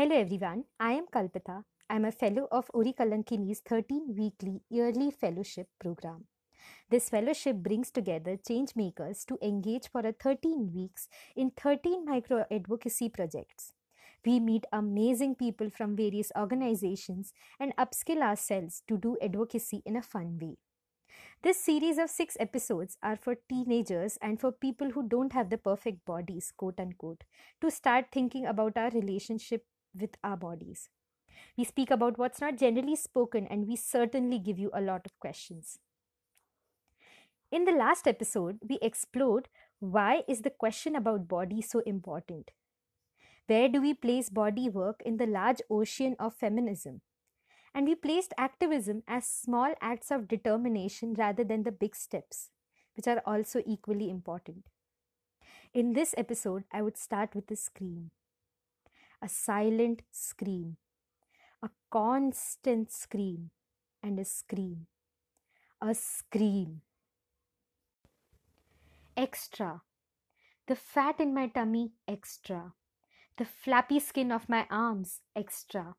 Hello everyone, I am Kalpita. I am a fellow of Uri Kalankini's 13 weekly yearly fellowship program. This fellowship brings together change makers to engage for a 13 weeks in 13 micro advocacy projects. We meet amazing people from various organizations and upskill ourselves to do advocacy in a fun way. This series of six episodes are for teenagers and for people who don't have the perfect bodies, quote unquote, to start thinking about our relationship with our bodies. We speak about what's not generally spoken, and we certainly give you a lot of questions. In the last episode, we explored why is the question about body so important? Where do we place body work in the large ocean of feminism? And we placed activism as small acts of determination rather than the big steps, which are also equally important. In this episode, I would start with a scream a silent scream, a constant scream, and a scream, a scream. Extra. The fat in my tummy, extra. The flappy skin of my arms, extra.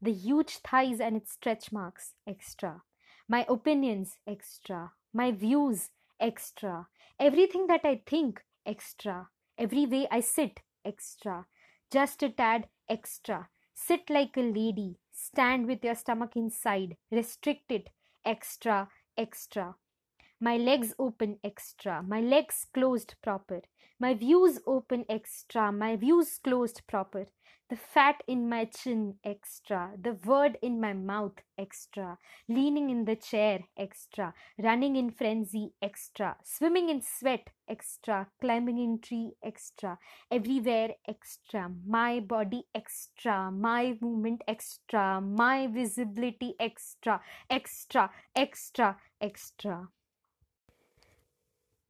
The huge thighs and its stretch marks, extra. My opinions, extra. My views, extra. Everything that I think, extra. Every way I sit, extra just a tad extra. Sit like a lady. Stand with your stomach inside. Restrict it. Extra, extra. My legs open extra. My legs closed proper. My views open extra. My views closed proper the fat in my chin extra, the word in my mouth extra, leaning in the chair extra, running in frenzy extra, swimming in sweat extra, climbing in tree extra, everywhere extra, my body extra, my movement extra, my visibility extra, extra, extra, extra.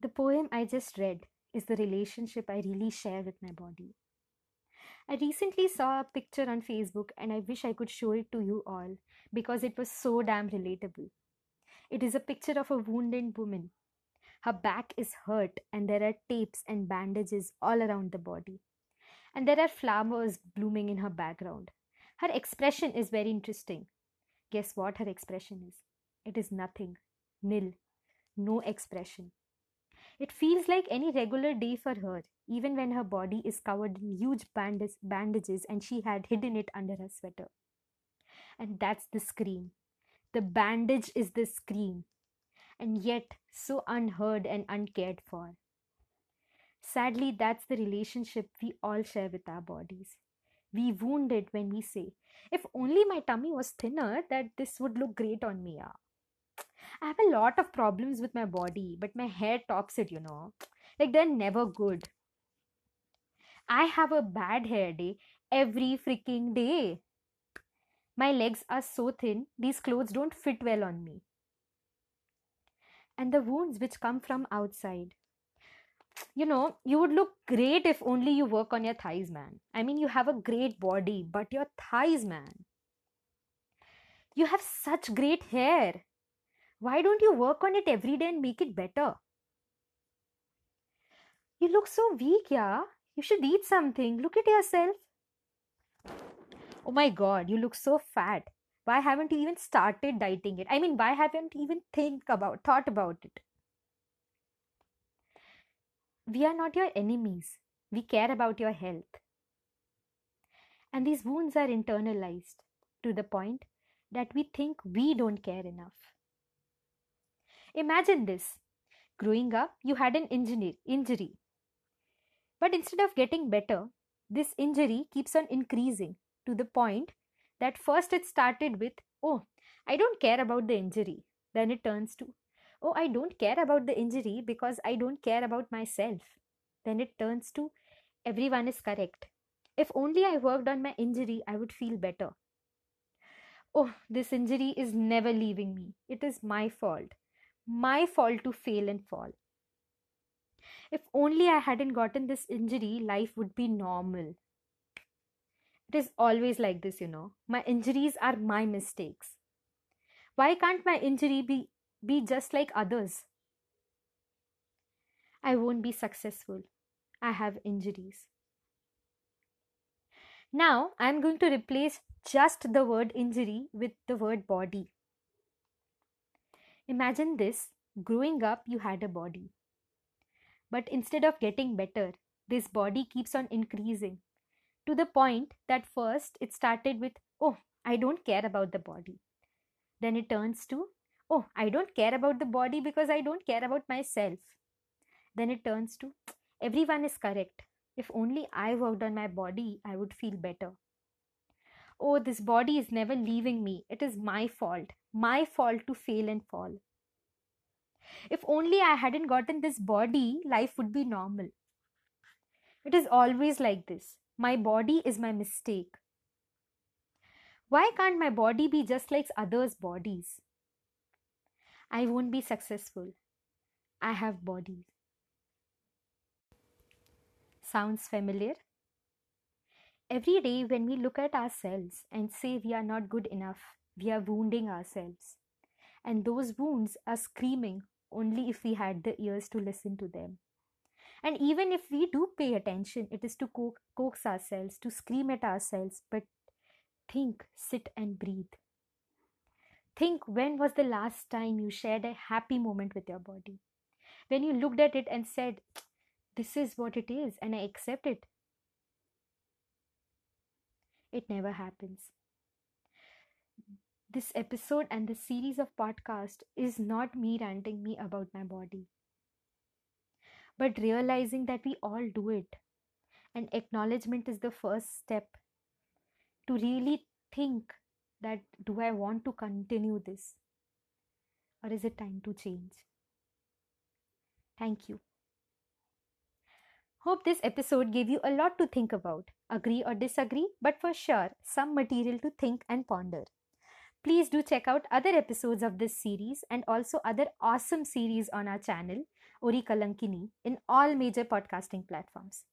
The poem I just read is the relationship I really share with my body. I recently saw a picture on Facebook and I wish I could show it to you all because it was so damn relatable. It is a picture of a wounded woman. Her back is hurt and there are tapes and bandages all around the body. And there are flowers blooming in her background. Her expression is very interesting. Guess what her expression is? It is nothing, nil, no expression. It feels like any regular day for her, even when her body is covered in huge bandages and she had hidden it under her sweater. And that's the scream. The bandage is the scream, and yet so unheard and uncared for. Sadly, that's the relationship we all share with our bodies. We wound it when we say, if only my tummy was thinner, that this would look great on me. Yeah. I have a lot of problems with my body, but my hair tops it, you know. Like they're never good. I have a bad hair day every freaking day. My legs are so thin, these clothes don't fit well on me. And the wounds which come from outside. You know, you would look great if only you work on your thighs, man. I mean, you have a great body, but your thighs, man. You have such great hair. Why don't you work on it every day and make it better? You look so weak, yeah. You should eat something. Look at yourself. Oh my god, you look so fat. Why haven't you even started dieting it? I mean, why haven't you even think about thought about it? We are not your enemies. We care about your health. And these wounds are internalized to the point that we think we don't care enough. Imagine this. Growing up, you had an injury. But instead of getting better, this injury keeps on increasing to the point that first it started with, oh, I don't care about the injury. Then it turns to, oh, I don't care about the injury because I don't care about myself. Then it turns to, everyone is correct. If only I worked on my injury, I would feel better. Oh, this injury is never leaving me. It is my fault my fault to fail and fall. If only I hadn't gotten this injury, life would be normal. It is always like this, you know. My injuries are my mistakes. Why can't my injury be, be just like others? I won't be successful. I have injuries. Now I am going to replace just the word injury with the word body. Imagine this growing up, you had a body. But instead of getting better, this body keeps on increasing to the point that first it started with, oh, I don't care about the body. Then it turns to, oh, I don't care about the body because I don't care about myself. Then it turns to, everyone is correct. If only I worked on my body, I would feel better. Oh, this body is never leaving me. It is my fault. My fault to fail and fall. If only I hadn't gotten this body, life would be normal. It is always like this. My body is my mistake. Why can't my body be just like others' bodies? I won't be successful. I have bodies. Sounds familiar? Every day, when we look at ourselves and say we are not good enough, we are wounding ourselves. And those wounds are screaming only if we had the ears to listen to them. And even if we do pay attention, it is to co- coax ourselves, to scream at ourselves, but think, sit, and breathe. Think when was the last time you shared a happy moment with your body? When you looked at it and said, This is what it is, and I accept it. It never happens. This episode and this series of podcast is not me ranting me about my body, but realizing that we all do it. And acknowledgement is the first step to really think that do I want to continue this or is it time to change? Thank you. Hope this episode gave you a lot to think about. Agree or disagree, but for sure, some material to think and ponder. Please do check out other episodes of this series and also other awesome series on our channel, Ori Kalankini, in all major podcasting platforms.